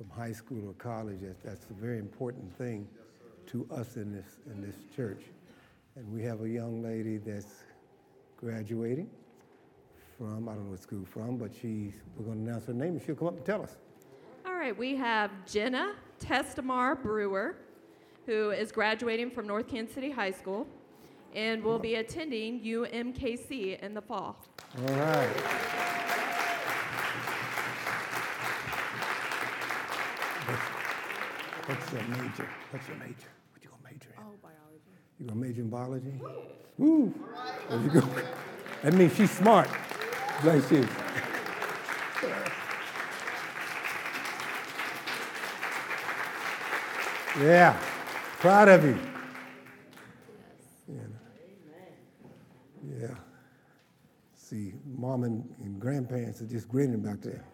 from high school or college. That, that's a very important thing to us in this, in this church. And we have a young lady that's graduating from, I don't know what school from, but she's, we're going to announce her name and she'll come up and tell us. All right, we have Jenna Testamar Brewer, who is graduating from North Kansas City High School and will be attending UMKC in the fall. All right. What's, your major? What's your major? What you gonna major in? Oh, biology. You gonna major in biology? Woo! You go. That means she's smart. Bless you. Yeah, proud of you. Yeah. Yeah. See, mom and, and grandparents are just grinning back there.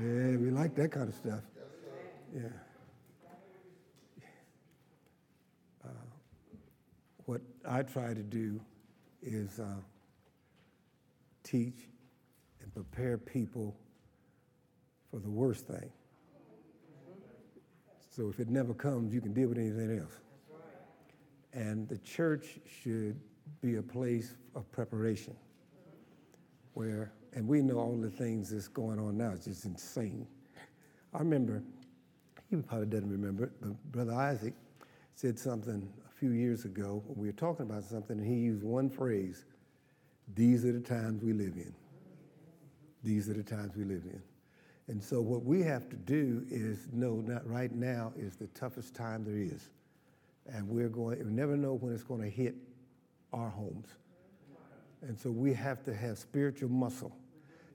Yeah, we like that kind of stuff. Yeah. Uh, what I try to do is uh, teach and prepare people for the worst thing. So if it never comes, you can deal with anything else. And the church should be a place of preparation where, and we know all the things that's going on now, it's just insane. I remember, he probably doesn't remember it, but Brother Isaac said something a few years ago when we were talking about something, and he used one phrase These are the times we live in. These are the times we live in. And so, what we have to do is know that right now is the toughest time there is. And we're going, we never know when it's going to hit our homes. And so, we have to have spiritual muscle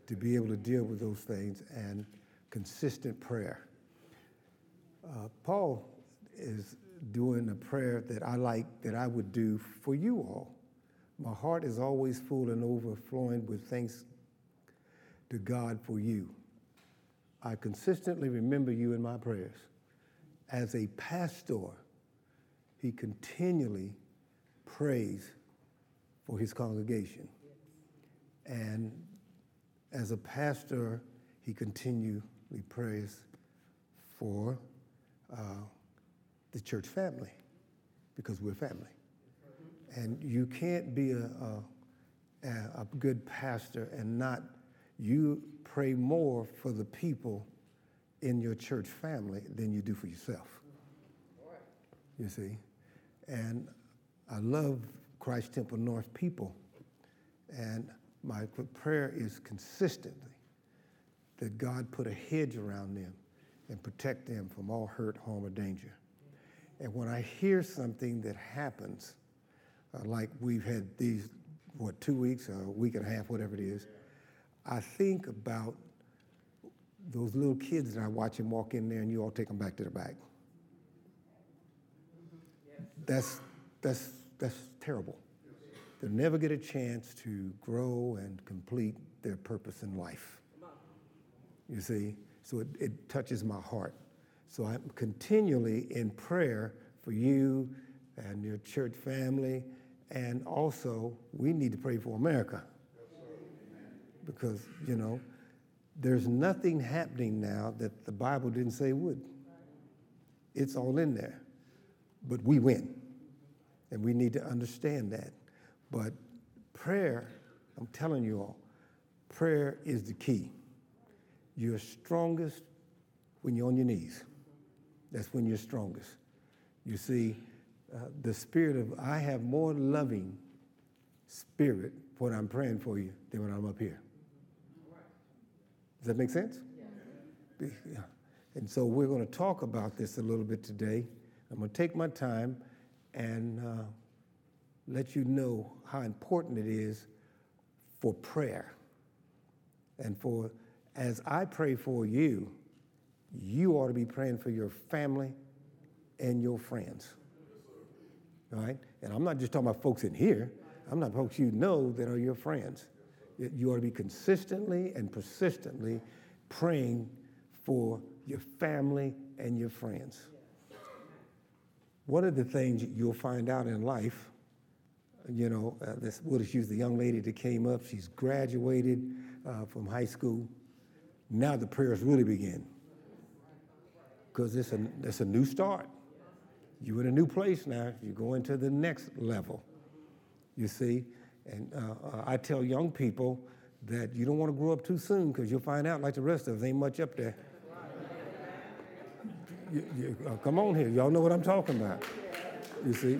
to be able to deal with those things and consistent prayer. Uh, Paul is doing a prayer that I like that I would do for you all. My heart is always full and overflowing with thanks to God for you. I consistently remember you in my prayers. As a pastor, he continually prays for his congregation. And as a pastor, he continually prays for uh, the church family because we're family. And you can't be a, a, a good pastor and not, you pray more for the people in your church family than you do for yourself. You see? And I love Christ Temple North people. And my prayer is consistently that God put a hedge around them and protect them from all hurt, harm, or danger. And when I hear something that happens, uh, like we've had these, what, two weeks, or a week and a half, whatever it is, I think about those little kids that I watch them walk in there and you all take them back to the back. That's, that's, that's terrible. They'll never get a chance to grow and complete their purpose in life. You see? So it, it touches my heart. So I'm continually in prayer for you and your church family. And also, we need to pray for America. Because, you know, there's nothing happening now that the Bible didn't say would. It's all in there. But we win. And we need to understand that. But prayer, I'm telling you all, prayer is the key. You're strongest when you're on your knees. That's when you're strongest. You see, uh, the spirit of, I have more loving spirit when I'm praying for you than when I'm up here. Does that make sense? Yeah. And so we're going to talk about this a little bit today. I'm going to take my time and uh, let you know how important it is for prayer. And for, as I pray for you, you ought to be praying for your family and your friends. All right? And I'm not just talking about folks in here, I'm not folks you know that are your friends. You ought to be consistently and persistently praying for your family and your friends. One of the things you'll find out in life, you know, uh, this, we'll just use the young lady that came up. She's graduated uh, from high school. Now the prayers really begin. because it's a, it's a new start. You're in a new place now. You're going to the next level. You see? And uh, uh, I tell young people that you don't want to grow up too soon because you'll find out, like the rest of us, ain't much up there. You, you, uh, come on here. Y'all know what I'm talking about. You see?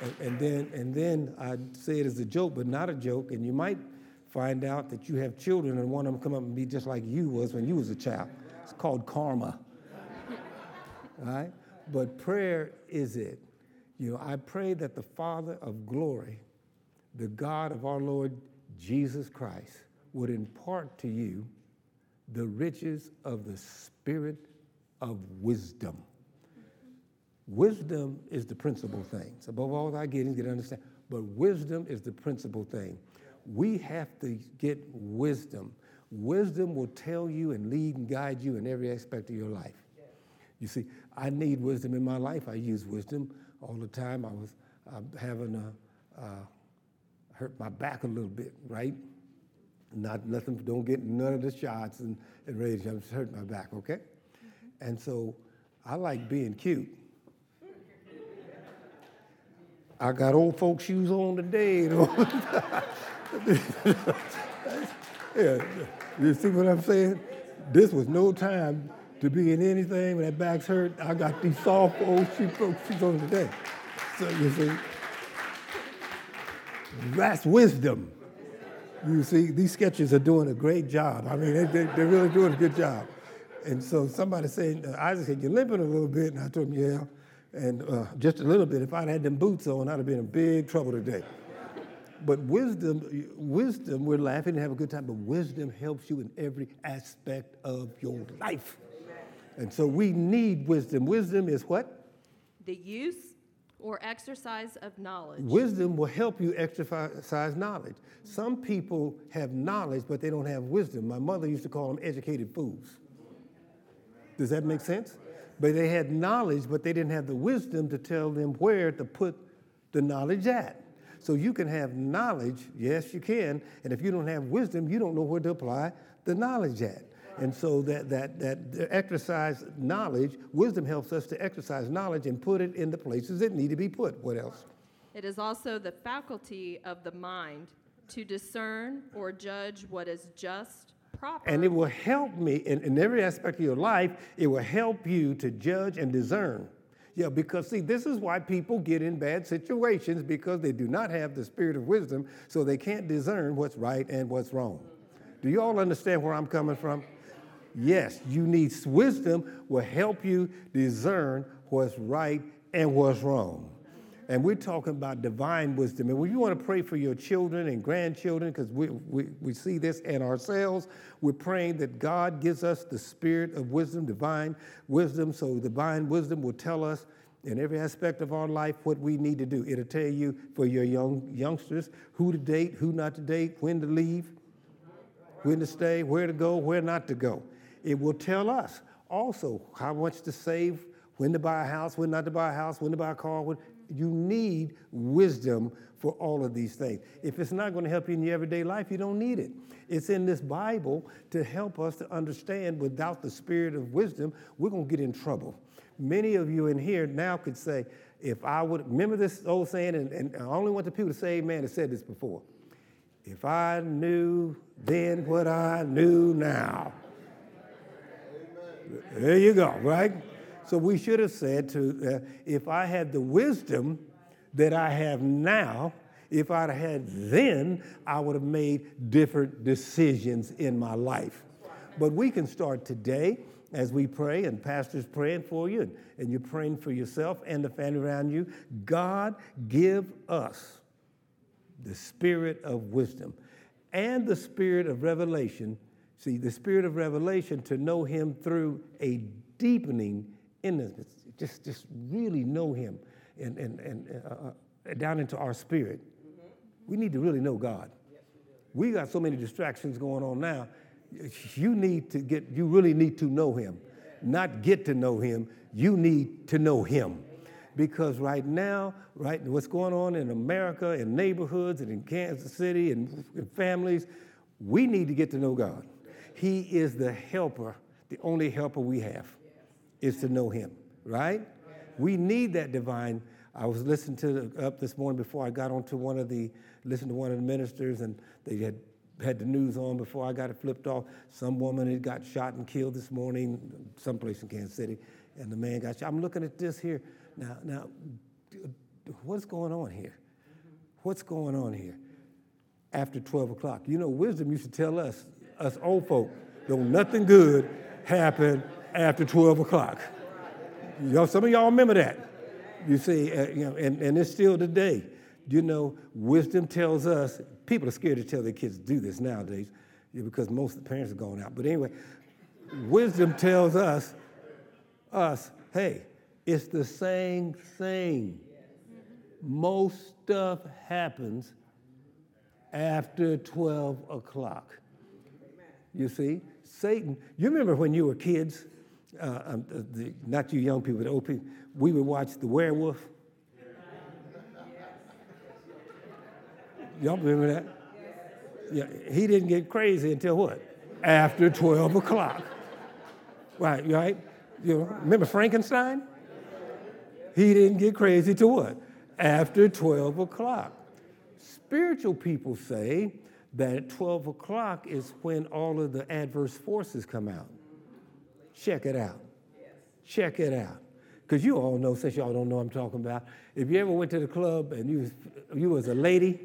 And, and, then, and then I say it as a joke, but not a joke. And you might find out that you have children and one of them come up and be just like you was when you was a child. It's called karma. right? But prayer is it. You know, I pray that the Father of glory, the God of our Lord Jesus Christ, would impart to you the riches of the Spirit of wisdom. Wisdom is the principal thing. Above all I get is get understand. But wisdom is the principal thing. We have to get wisdom. Wisdom will tell you and lead and guide you in every aspect of your life. You see, I need wisdom in my life. I use wisdom all the time. I was uh, having a, uh, hurt my back a little bit, right? Not nothing, don't get none of the shots and, and rage. I'm just hurt my back, okay? And so I like being cute. I got old folks' shoes on today. Yeah, you see what I'm saying? This was no time to be in anything when that back's hurt. I got these soft old shoes on today. So you see, that's wisdom. You see, these Skechers are doing a great job. I mean, they, are really doing a good job. And so somebody said, uh, Isaac said, you're limping a little bit. And I told him, yeah, and uh, just a little bit. If I'd had them boots on, I'd have been in big trouble today. But wisdom, wisdom, we're laughing and have a good time, but wisdom helps you in every aspect of your life. And so we need wisdom. Wisdom is what? The use or exercise of knowledge. Wisdom will help you exercise knowledge. Some people have knowledge, but they don't have wisdom. My mother used to call them educated fools. Does that make sense? But they had knowledge, but they didn't have the wisdom to tell them where to put the knowledge at. So you can have knowledge, yes, you can, and if you don't have wisdom, you don't know where to apply the knowledge at. And so that, that, that exercise knowledge, wisdom helps us to exercise knowledge and put it in the places that need to be put. What else? It is also the faculty of the mind to discern or judge what is just, proper. And it will help me in, in every aspect of your life, it will help you to judge and discern. Yeah, because see, this is why people get in bad situations because they do not have the spirit of wisdom, so they can't discern what's right and what's wrong. Do you all understand where I'm coming from? Yes, you need wisdom will help you discern what's right and what's wrong. And we're talking about divine wisdom. And when you want to pray for your children and grandchildren, because we, we, we see this in ourselves, we're praying that God gives us the spirit of wisdom, divine wisdom. So divine wisdom will tell us in every aspect of our life what we need to do. It'll tell you for your young youngsters who to date, who not to date, when to leave, when to stay, where to go, where not to go. It will tell us also how much to save, when to buy a house, when not to buy a house, when to buy a car, when, you need wisdom for all of these things. If it's not going to help you in your everyday life, you don't need it. It's in this Bible to help us to understand without the spirit of wisdom, we're going to get in trouble. Many of you in here now could say, if I would remember this old saying, and, and I only want the people to say amen, have said this before. If I knew then what I knew now. Amen. There you go, right? So we should have said to, uh, if I had the wisdom that I have now, if I'd had then, I would have made different decisions in my life. But we can start today as we pray, and pastor's praying for you, and, and you're praying for yourself and the family around you. God, give us the spirit of wisdom and the spirit of revelation. See, the spirit of revelation to know Him through a deepening innocence, just, just really know Him and, and, and uh, uh, down into our spirit. Mm-hmm. We need to really know God. Yes, we, we got so many distractions going on now. You need to get, you really need to know Him, not get to know Him. You need to know Him. Because right now, right, what's going on in America, in neighborhoods, and in Kansas City, and in families, we need to get to know God. He is the helper, the only helper we have. Is to know Him, right? We need that divine. I was listening to up this morning before I got onto one of the, listened to one of the ministers, and they had had the news on before I got it flipped off. Some woman had got shot and killed this morning, someplace in Kansas City, and the man got shot. I'm looking at this here. Now, now, what's going on here? What's going on here? After 12 o'clock. You know, wisdom used to tell us, us old folk, don't nothing good happen after 12 o'clock. Y'all, some of y'all remember that. You see, uh, you know, and, and it's still today. You know, wisdom tells us, people are scared to tell their kids to do this nowadays because most of the parents are going out. But anyway, wisdom tells us, us, hey, it's the same thing. Most stuff happens after 12 o'clock. You see, Satan, you remember when you were kids, uh, um, the, not you young people, the old people, we would watch The Werewolf. Y'all remember that? Yeah, he didn't get crazy until what? After 12 o'clock. Right, right? You know, remember Frankenstein? He didn't get crazy till what? After 12 o'clock. Spiritual people say that at 12 o'clock is when all of the adverse forces come out. Check it out. Check it out. Because you all know, since y'all don't know I'm talking about, if you ever went to the club and you, you was a lady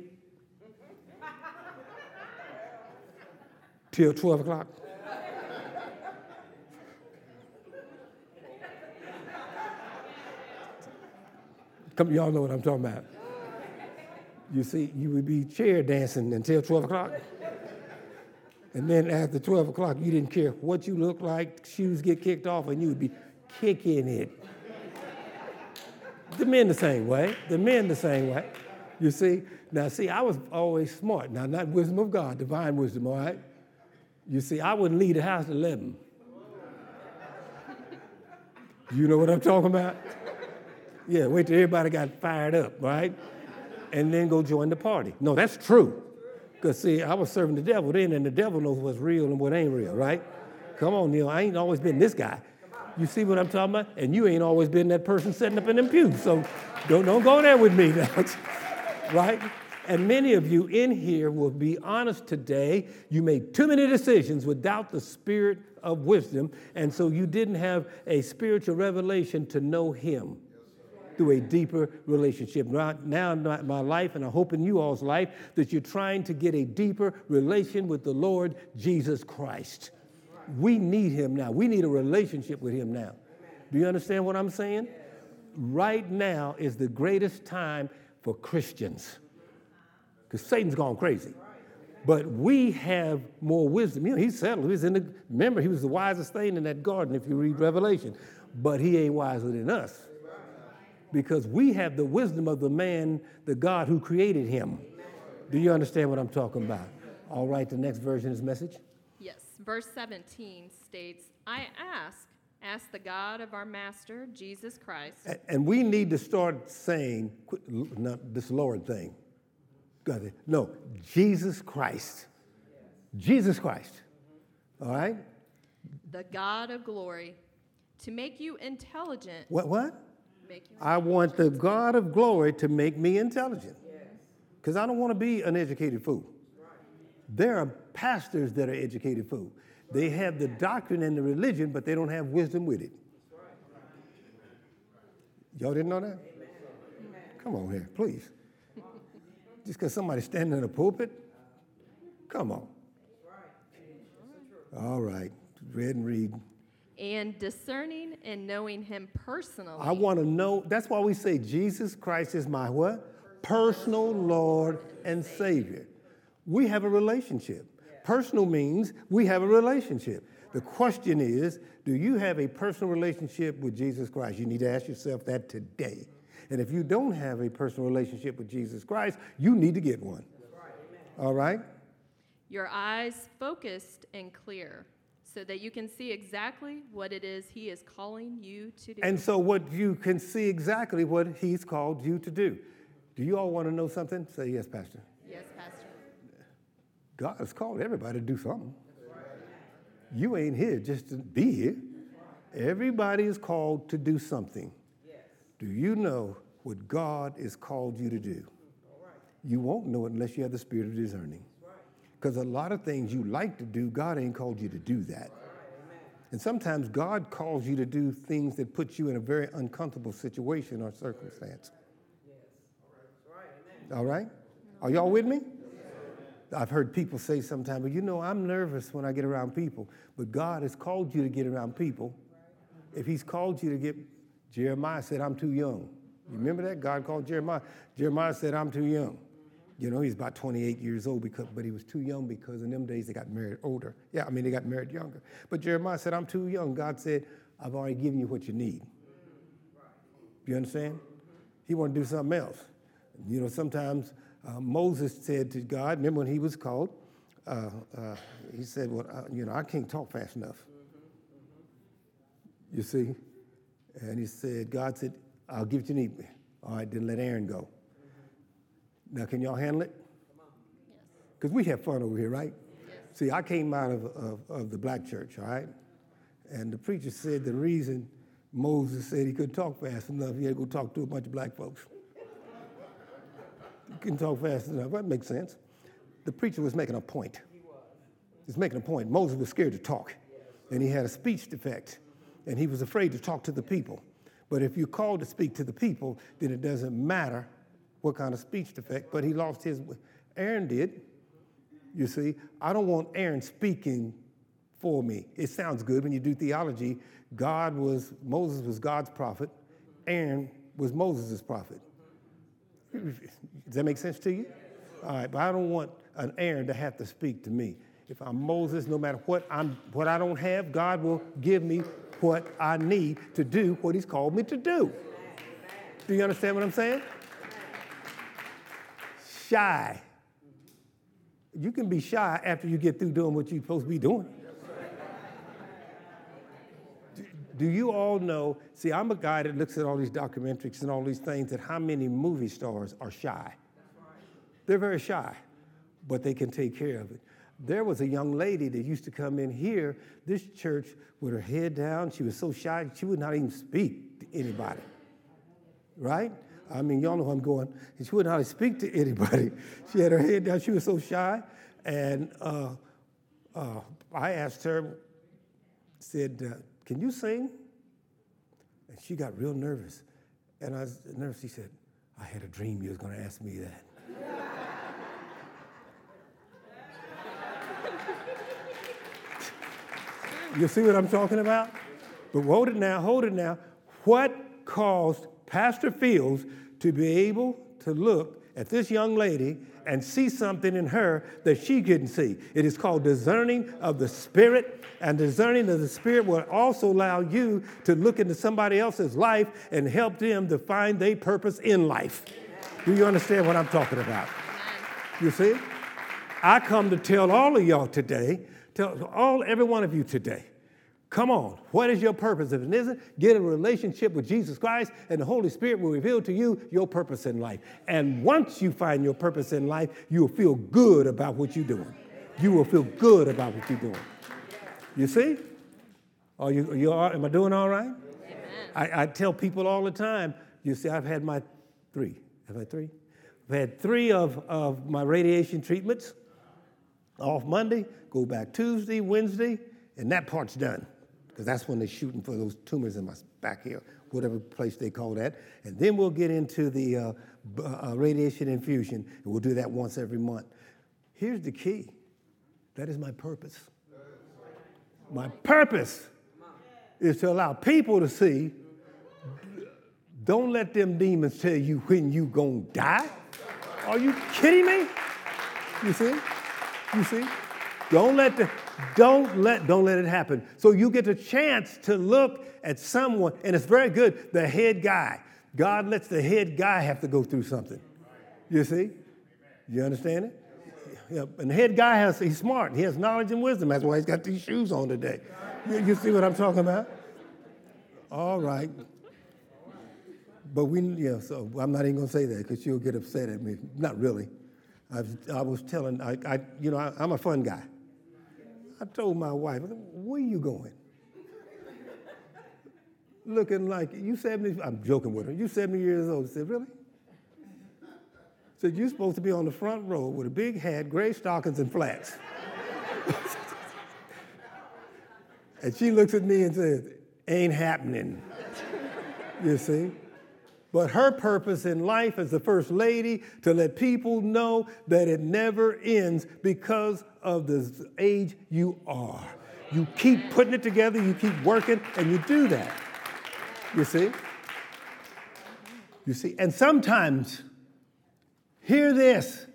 till 12 o'clock, Come, y'all know what I'm talking about. You see, you would be chair dancing until 12 o'clock. And then after 12 o'clock, you didn't care what you looked like, shoes get kicked off, and you would be kicking it. The men the same way. The men the same way. You see? Now, see, I was always smart. Now, not wisdom of God, divine wisdom, all right? You see, I wouldn't leave the house at 11. You know what I'm talking about? Yeah, wait till everybody got fired up, right? And then go join the party. No, that's true. Because, see, I was serving the devil then, and the devil knows what's real and what ain't real, right? Come on, Neil. I ain't always been this guy. You see what I'm talking about? And you ain't always been that person sitting up in them pews. So don't, don't go there with me now, right? And many of you in here will be honest today. You made too many decisions without the spirit of wisdom, and so you didn't have a spiritual revelation to know Him through a deeper relationship. Now, in my life, and I hope in you all's life, that you're trying to get a deeper relation with the Lord Jesus Christ. We need Him now. We need a relationship with Him now. Do you understand what I'm saying? Right now is the greatest time for Christians because Satan's gone crazy. But we have more wisdom. You know, he's settled. He's in the, remember, he was the wisest thing in that garden if you read Revelation. But he ain't wiser than us because we have the wisdom of the man, the God who created him. Do you understand what I'm talking about? All right, the next version is message. Yes, verse 17 states, I ask, ask the God of our Master, Jesus Christ. And we need to start saying, not this Lord thing. No, Jesus Christ. Jesus Christ. All right? The God of glory, to make you intelligent. What? What? I want the God of glory to make me intelligent. Because I don't want to be an educated fool. There are pastors that are educated fools. They have the doctrine and the religion, but they don't have wisdom with it. Y'all didn't know that? Come on here, please. Just because somebody's standing in a pulpit? Come on. All right, read and read and discerning and knowing him personally. I want to know, that's why we say Jesus Christ is my what? Personal Lord and Savior. We have a relationship. Personal means we have a relationship. The question is, do you have a personal relationship with Jesus Christ? You need to ask yourself that today. And if you don't have a personal relationship with Jesus Christ, you need to get one. All right? Your eyes focused and clear so that you can see exactly what it is He is calling you to do. And so, what you can see exactly what He's called you to do. Do you all want to know something? Say yes, Pastor. Yes, Pastor. God has called everybody to do something. You ain't here just to be here. Everybody is called to do something. Do you know what God is called you to do? You won't know it unless you have the spirit of discerning. Because a lot of things you like to do, God ain't called you to do that. And sometimes God calls you to do things that put you in a very uncomfortable situation or circumstance. All right? Are y'all with me? I've heard people say sometimes, but you know, I'm nervous when I get around people. But God has called you to get around people. If He's called you to get, Jeremiah said, I'm too young. You remember that? God called Jeremiah. Jeremiah said, I'm too young. You know, he's about 28 years old, because, but he was too young because in them days they got married older. Yeah, I mean, they got married younger. But Jeremiah said, I'm too young. God said, I've already given you what you need. You understand? He wanted to do something else. You know, sometimes uh, Moses said to God, remember when he was called, uh, uh, he said, Well, you know, I can't talk fast enough. You see? And he said, God said, I'll give you need. All right, then let Aaron go. Now, can y'all handle it? Because we have fun over here, right? Yes. See, I came out of, of, of, the black church, all right? And the preacher said the reason Moses said he couldn't talk fast enough, he had to go talk to a bunch of black folks. he couldn't talk fast enough. That makes sense. The preacher was making a point. He was. He was making a point. Moses was scared to talk, and he had a speech defect, and he was afraid to talk to the people. But if you're called to speak to the people, then it doesn't matter what kind of speech defect, but he lost his. Aaron did. You see, I don't want Aaron speaking for me. It sounds good when you do theology. God was, Moses was God's prophet, Aaron was Moses' prophet. Does that make sense to you? All right, but I don't want an Aaron to have to speak to me. If I'm Moses, no matter what I'm what I don't have, God will give me what I need to do what he's called me to do. Do you understand what I'm saying? Shy. You can be shy after you get through doing what you're supposed to be doing. Do you all know? See, I'm a guy that looks at all these documentaries and all these things that how many movie stars are shy? They're very shy, but they can take care of it. There was a young lady that used to come in here, this church, with her head down. She was so shy, she would not even speak to anybody. Right? I mean, y'all know where I'm going. And she wouldn't hardly speak to anybody. She had her head down. She was so shy. And uh, uh, I asked her, said, uh, can you sing? And she got real nervous. And I was nervous. She said, I had a dream you was going to ask me that. you see what I'm talking about? But hold it now, hold it now. What caused Pastor Fields to be able to look at this young lady and see something in her that she couldn't see. It is called discerning of the Spirit, and discerning of the Spirit will also allow you to look into somebody else's life and help them to find their purpose in life. Do you understand what I'm talking about? You see? I come to tell all of y'all today, tell all every one of you today Come on, what is your purpose? If it isn't, get a relationship with Jesus Christ, and the Holy Spirit will reveal to you your purpose in life. And once you find your purpose in life, you'll feel good about what you're doing. You will feel good about what you're doing. You see? Are you, are you all, am I doing all right? I, I, tell people all the time, you see, I've had my three. Have I three? I've had three of, of my radiation treatments off Monday, go back Tuesday, Wednesday, and that part's done because that's when they're shooting for those tumors in my back here, whatever place they call that. And then we'll get into the uh, uh, radiation infusion, and we'll do that once every month. Here's the key that is my purpose. My purpose is to allow people to see don't let them demons tell you when you gonna die. Are you kidding me? You see? You see? Don't let the don't let don't let it happen. So you get a chance to look at someone, and it's very good. The head guy. God lets the head guy have to go through something. You see? You understand it? Yeah, and the head guy has he's smart. He has knowledge and wisdom. That's why he's got these shoes on today. You, you see what I'm talking about? All right. But we, yeah, so I'm not even going to say that because you'll get upset at me. Not really. I was, I was telling, I, I you know, I, I'm a fun guy. I told my wife, where you going? looking like you 70. I'm joking with her. You 70 years old. I said, really? Said you're supposed to be on the front row with a big hat, gray stockings, and flats. and she looks at me and says, "Ain't happening." you see. But her purpose in life as the first lady to let people know that it never ends because of the age you are. You keep putting it together, you keep working, and you do that. You see? You see? And sometimes, hear this,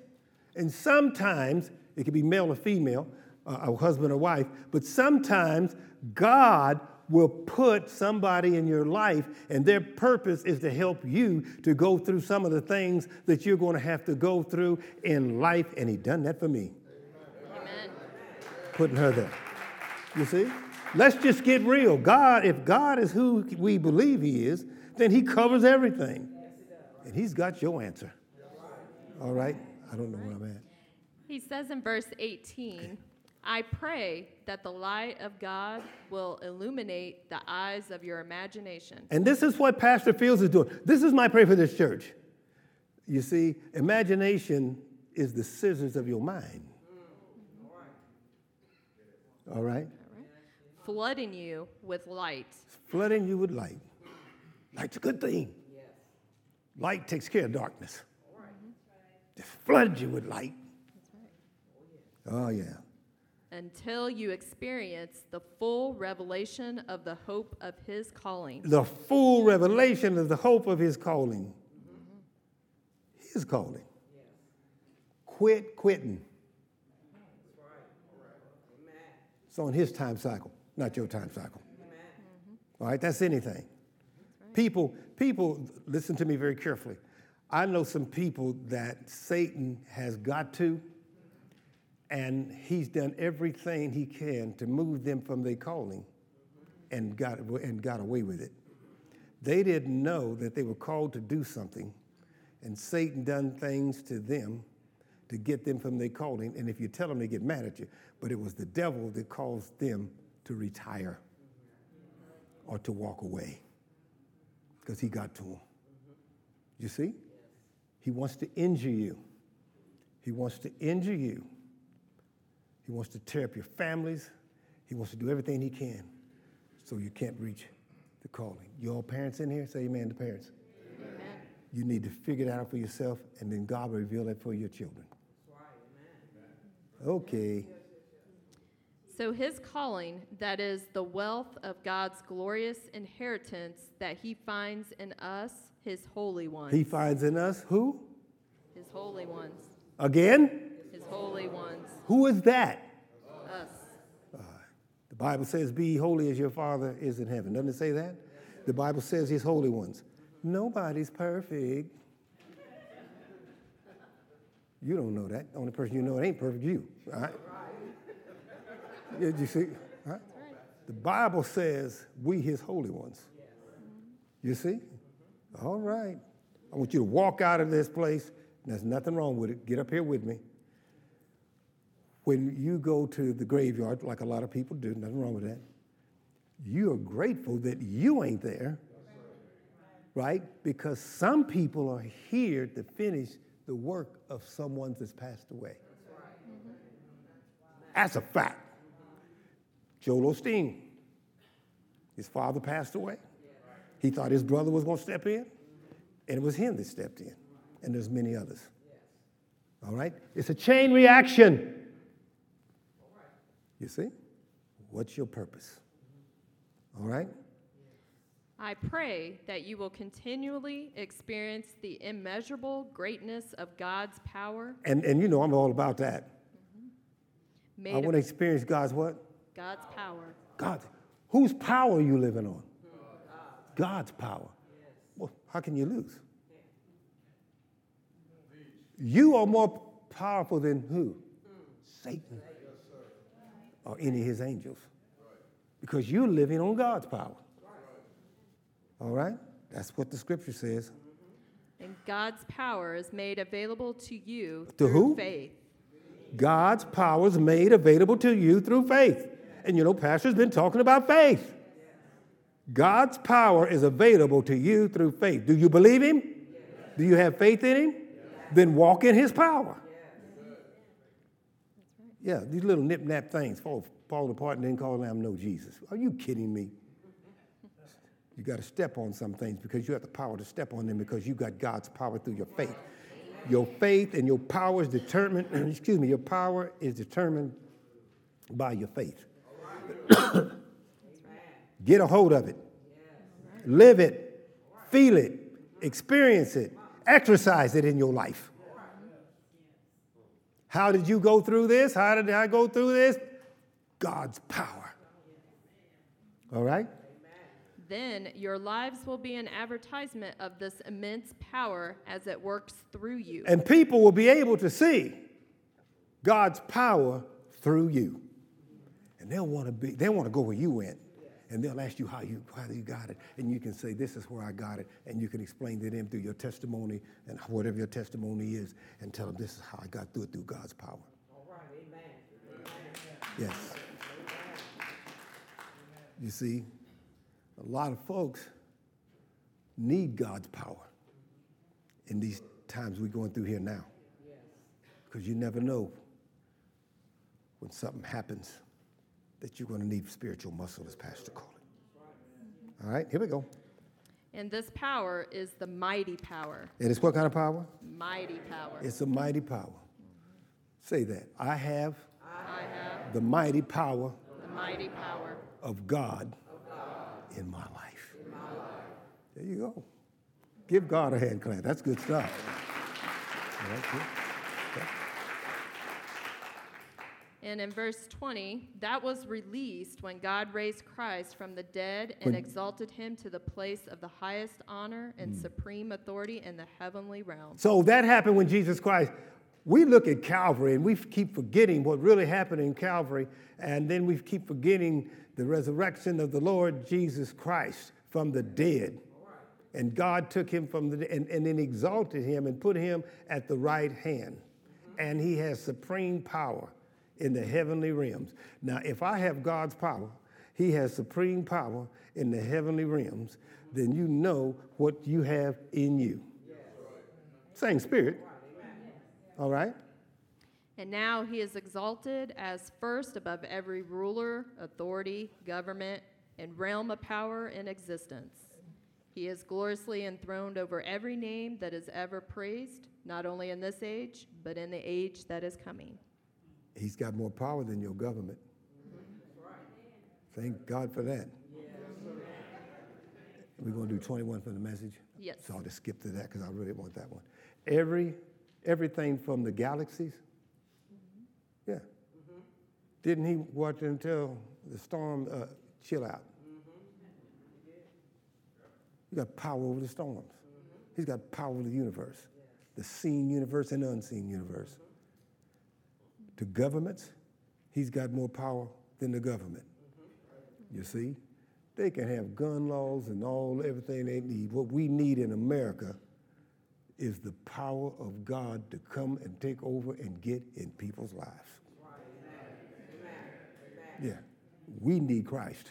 and sometimes it can be male or female, uh, a husband or wife, but sometimes God will put somebody in your life, and their purpose is to help you to go through some of the things that you're going to have to go through in life. And He done that for me. Amen. Putting her there. You see? Let's just get real. God, if God is who we believe He is, then He covers everything. And He's got your answer. All right? I don't know where I'm at. He says in verse 18, I pray that the light of God will illuminate the eyes of your imagination. And this is what Pastor Fields is doing. This is my prayer for this church. You see, imagination is the scissors of your mind. All right? All right. flooding you with light. Flooding you with light. Light's a good thing. Light takes care of darkness. All right. Just floods you with light. Oh, yeah. Until you experience the full revelation of the hope of his calling. The full revelation of the hope of his calling. His calling. Quit quitting. It's on his time cycle not your time cycle. Mm-hmm. All right, that's anything. That's right. People, people, listen to me very carefully. I know some people that Satan has got to, and he's done everything he can to move them from their calling and got, and got away with it. They didn't know that they were called to do something, and Satan done things to them to get them from their calling. And if you tell them, they get mad at you. But it was the devil that caused them to retire or to walk away because he got to him. You see? He wants to injure you. He wants to injure you. He wants to tear up your families. He wants to do everything he can so you can't reach the calling. You all parents in here? Say amen to parents. Amen. You need to figure it out for yourself, and then God will reveal it for your children. Okay. So his calling, that is the wealth of God's glorious inheritance that he finds in us, his holy ones. He finds in us who? His holy ones. Again? Holy ones. Who is that? Us. Uh, the Bible says, Be holy as your Father is in heaven. Doesn't it say that? The Bible says his holy ones. Nobody's perfect. You don't know that. The only person you know it ain't perfect, you. All right? Did you see? Right? The Bible says we his holy ones. You see? All right. I want you to walk out of this place. There's nothing wrong with it. Get up here with me. When you go to the graveyard, like a lot of people do, nothing wrong with that. You are grateful that you ain't there, right? Because some people are here to finish the work of someone that's passed away. That's a fact. Joel Osteen. His father passed away. He thought his brother was going to step in, and it was him that stepped in. And there's many others. All right? It's a chain reaction. You see? What's your purpose? All right? I pray that you will continually experience the immeasurable greatness of God's power. And, and you know, I'm all about that. Mm-hmm. I want to experience God's what? God's power. God's. Whose power are you living on? God's power. Well, how can you lose? You are more powerful than who? Satan. Or any of his angels. Because you're living on God's power. All right? That's what the scripture says. And God's power is made available to you to through who? faith. God's power is made available to you through faith. And you know, Pastor's been talking about faith. God's power is available to you through faith. Do you believe Him? Do you have faith in Him? Then walk in His power. Yeah, these little nip nap things fall, fall apart and then call them no Jesus. Are you kidding me? You got to step on some things because you have the power to step on them because you got God's power through your faith. Your faith and your power is determined, excuse me, your power is determined by your faith. Get a hold of it. Live it. Feel it. Experience it. Exercise it in your life. How did you go through this? How did I go through this? God's power. All right? Then your lives will be an advertisement of this immense power as it works through you. And people will be able to see God's power through you. And they'll want to be, they want to go where you went. And they'll ask you how you how you got it. And you can say, This is where I got it. And you can explain to them through your testimony and whatever your testimony is, and tell them this is how I got through it through God's power. All right, amen. Yes. You see, a lot of folks need God's power in these times we're going through here now. Because you never know when something happens that you're going to need spiritual muscle, as Pastor called it. All right, here we go. And this power is the mighty power. And it's what kind of power? Mighty power. It's a mighty power. Say that. I have, I have the mighty power the mighty power of God, of God. In, my life. in my life. There you go. Give God a hand clap. That's good stuff. And in verse 20, that was released when God raised Christ from the dead and when, exalted him to the place of the highest honor and mm. supreme authority in the heavenly realm. So that happened when Jesus Christ. We look at Calvary and we keep forgetting what really happened in Calvary, and then we keep forgetting the resurrection of the Lord Jesus Christ from the dead. And God took him from the and, and then exalted him and put him at the right hand. And he has supreme power in the heavenly realms. Now, if I have God's power, He has supreme power in the heavenly realms, then you know what you have in you. Same spirit. All right? And now he is exalted as first above every ruler, authority, government, and realm of power in existence. He is gloriously enthroned over every name that is ever praised, not only in this age, but in the age that is coming. He's got more power than your government. Thank God for that. We're going to do 21 for the message? Yes. So I'll just skip to that because I really want that one. Every, everything from the galaxies. Mm-hmm. Yeah. Mm-hmm. Didn't he watch until the storm uh, chill out? Mm-hmm. He got power over the storms. He's got power over the universe, the seen universe and the unseen universe to governments, he's got more power than the government. You see? They can have gun laws and all everything they need. What we need in America is the power of God to come and take over and get in people's lives. Yeah, we need Christ.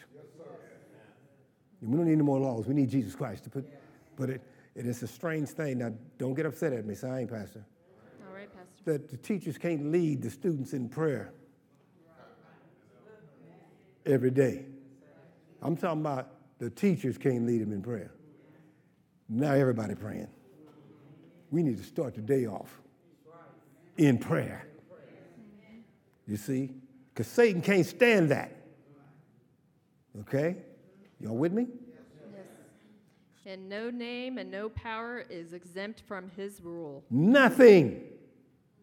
We don't need any more laws. We need Jesus Christ to put, but it, it is a strange thing. Now, don't get upset at me, so I ain't pastor that the teachers can't lead the students in prayer every day. I'm talking about the teachers can't lead them in prayer. Now everybody praying. We need to start the day off in prayer. You see? Because Satan can't stand that. Okay? Y'all with me? Yes. And no name and no power is exempt from his rule. Nothing.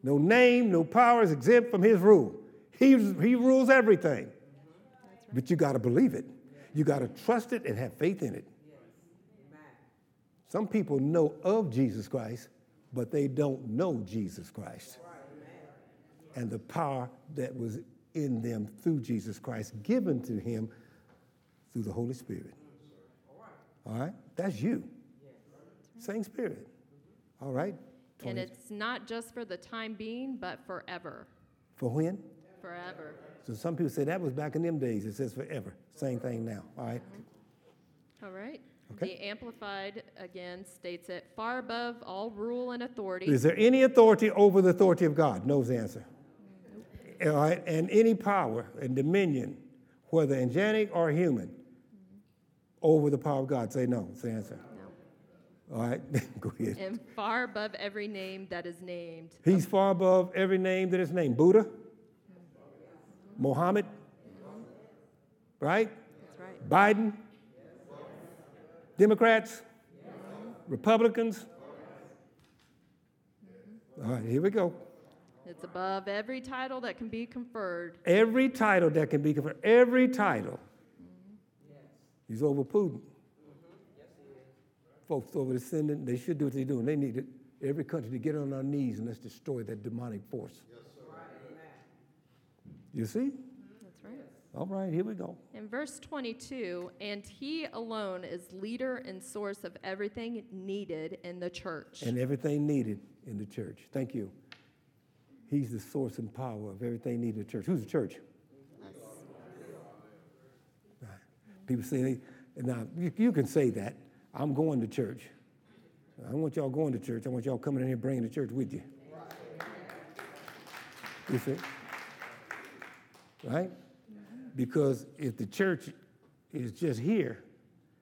No name, no power is exempt from his rule. He, he rules everything. But you got to believe it. You got to trust it and have faith in it. Some people know of Jesus Christ, but they don't know Jesus Christ. And the power that was in them through Jesus Christ, given to him through the Holy Spirit. All right? That's you. Same spirit. All right? And it's not just for the time being, but forever. For when? Forever. So some people say that was back in them days. It says forever. Same thing now. All right? Mm-hmm. All right. Okay. The Amplified again states it far above all rule and authority. Is there any authority over the authority of God? Knows the answer. All right, and any power and dominion, whether angelic or human, over the power of God. Say no. Say answer. All right, go ahead. And far above every name that is named. He's far above every name that is named. Buddha, Mohammed, right? That's right. Biden, Democrats, Republicans. All right, here we go. It's above every title that can be conferred. Every title that can be conferred, every title. Yes. He's over Putin. Folks over the Senate, they should do what they're doing. They need it, every country to get on our knees and let's destroy that demonic force. Yes, You see? Mm-hmm, that's right. All right, here we go. In verse 22, and he alone is leader and source of everything needed in the church. And everything needed in the church. Thank you. He's the source and power of everything needed in the church. Who's the church? Right. People say, they, now you, you can say that. I'm going to church. I don't want y'all going to church. I want y'all coming in here bringing the church with you. You see? Right? Because if the church is just here,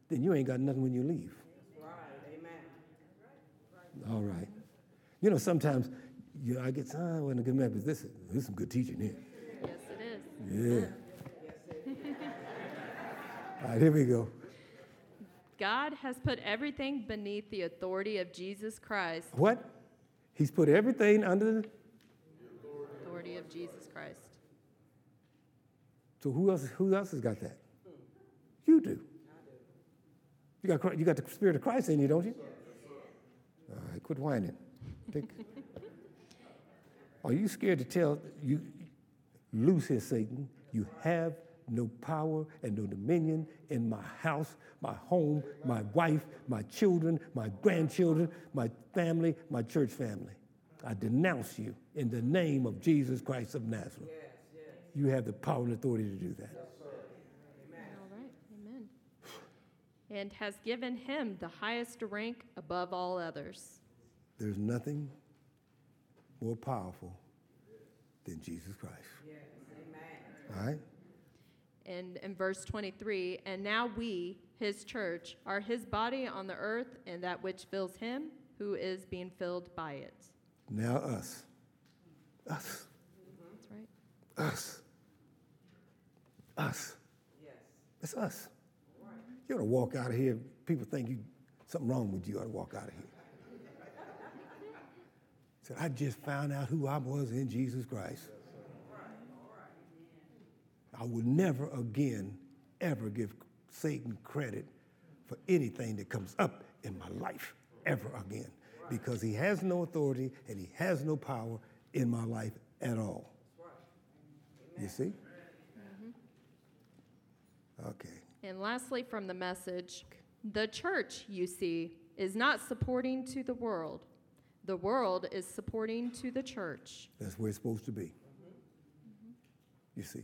then you ain't got nothing when you leave. Amen. All right. You know, sometimes you know, I get, ah, I wasn't a good man, but this, this is some good teaching here. Yes, it is. Yeah. All right, here we go. God has put everything beneath the authority of Jesus Christ. What? He's put everything under the. Authority of Jesus Christ. So who else, who else has got that? You do. You got, you got the Spirit of Christ in you, don't you? All right, quit whining. Take- Are you scared to tell you, loose here, Satan? You have no power and no dominion in my house, my home, my wife, my children, my grandchildren, my family, my church family. I denounce you in the name of Jesus Christ of Nazareth. You have the power and authority to do that. Amen. All right. Amen. And has given him the highest rank above all others. There's nothing more powerful than Jesus Christ. All right? And in verse 23, and now we, his church, are his body on the earth, and that which fills him, who is being filled by it. Now us. Us. That's right. Us. Us. yes It's us. You ought to walk out of here. People think you something wrong with you. You ought to walk out of here. Said, I just found out who I was in Jesus Christ. I will never again ever give Satan credit for anything that comes up in my life ever again because he has no authority and he has no power in my life at all. You see? Mm-hmm. Okay. And lastly, from the message, the church, you see, is not supporting to the world. The world is supporting to the church. That's where it's supposed to be. Mm-hmm. You see,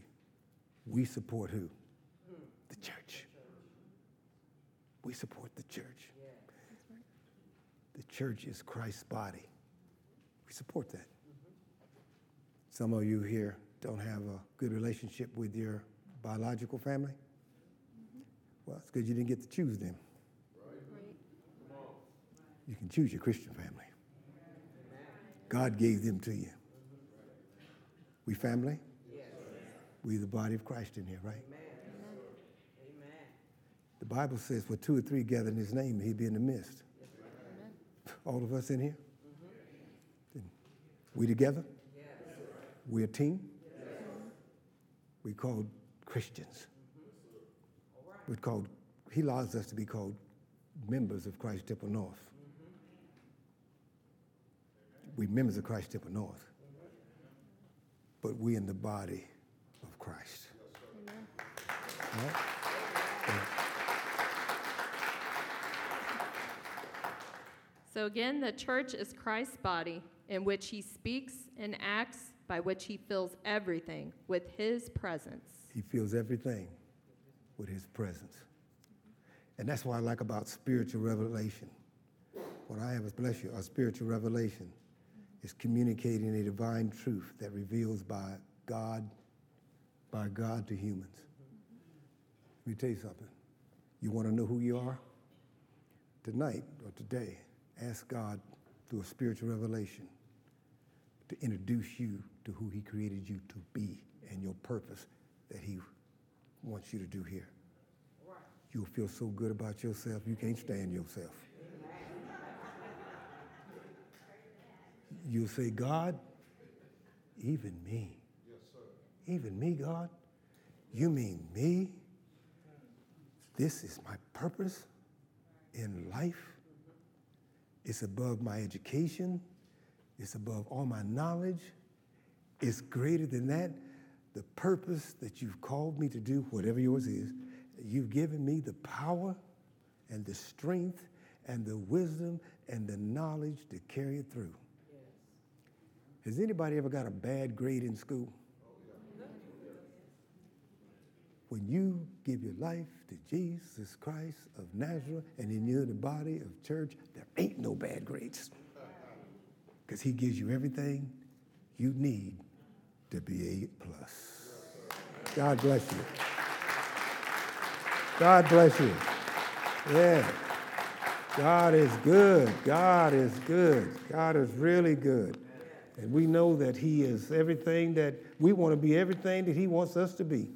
we support who? The church. We support the church. The church is Christ's body. We support that. Some of you here don't have a good relationship with your biological family. Well, it's because you didn't get to choose them. You can choose your Christian family. God gave them to you. We family? We the body of Christ in here, right? The Bible says, for two or three gather in his name, he'd be in the midst. All of us in here? We together? We a team? We called Christians. We're called, he allows us to be called members of Christ Temple North. We members of Christ Temple North. But we in the body Christ. So again, the church is Christ's body in which he speaks and acts, by which he fills everything with his presence. He fills everything with his presence. And that's what I like about spiritual revelation. What I have is, bless you, a spiritual revelation is communicating a divine truth that reveals by God, by God to humans. Let me tell you something. You want to know who you are? Tonight or today, ask God through a spiritual revelation to introduce you to who He created you to be and your purpose that He wants you to do here. You'll feel so good about yourself, you can't stand yourself. You'll say, God, even me. Even me, God? You mean me? This is my purpose in life. It's above my education. It's above all my knowledge. It's greater than that. The purpose that you've called me to do, whatever yours is, you've given me the power and the strength and the wisdom and the knowledge to carry it through. Has anybody ever got a bad grade in school? When you give your life to Jesus Christ of Nazareth and in you the body of church, there ain't no bad grades. Because he gives you everything you need to be a plus. God bless you. God bless you. Yeah. God is good. God is good. God is really good. And we know that He is everything that we want to be, everything that He wants us to be.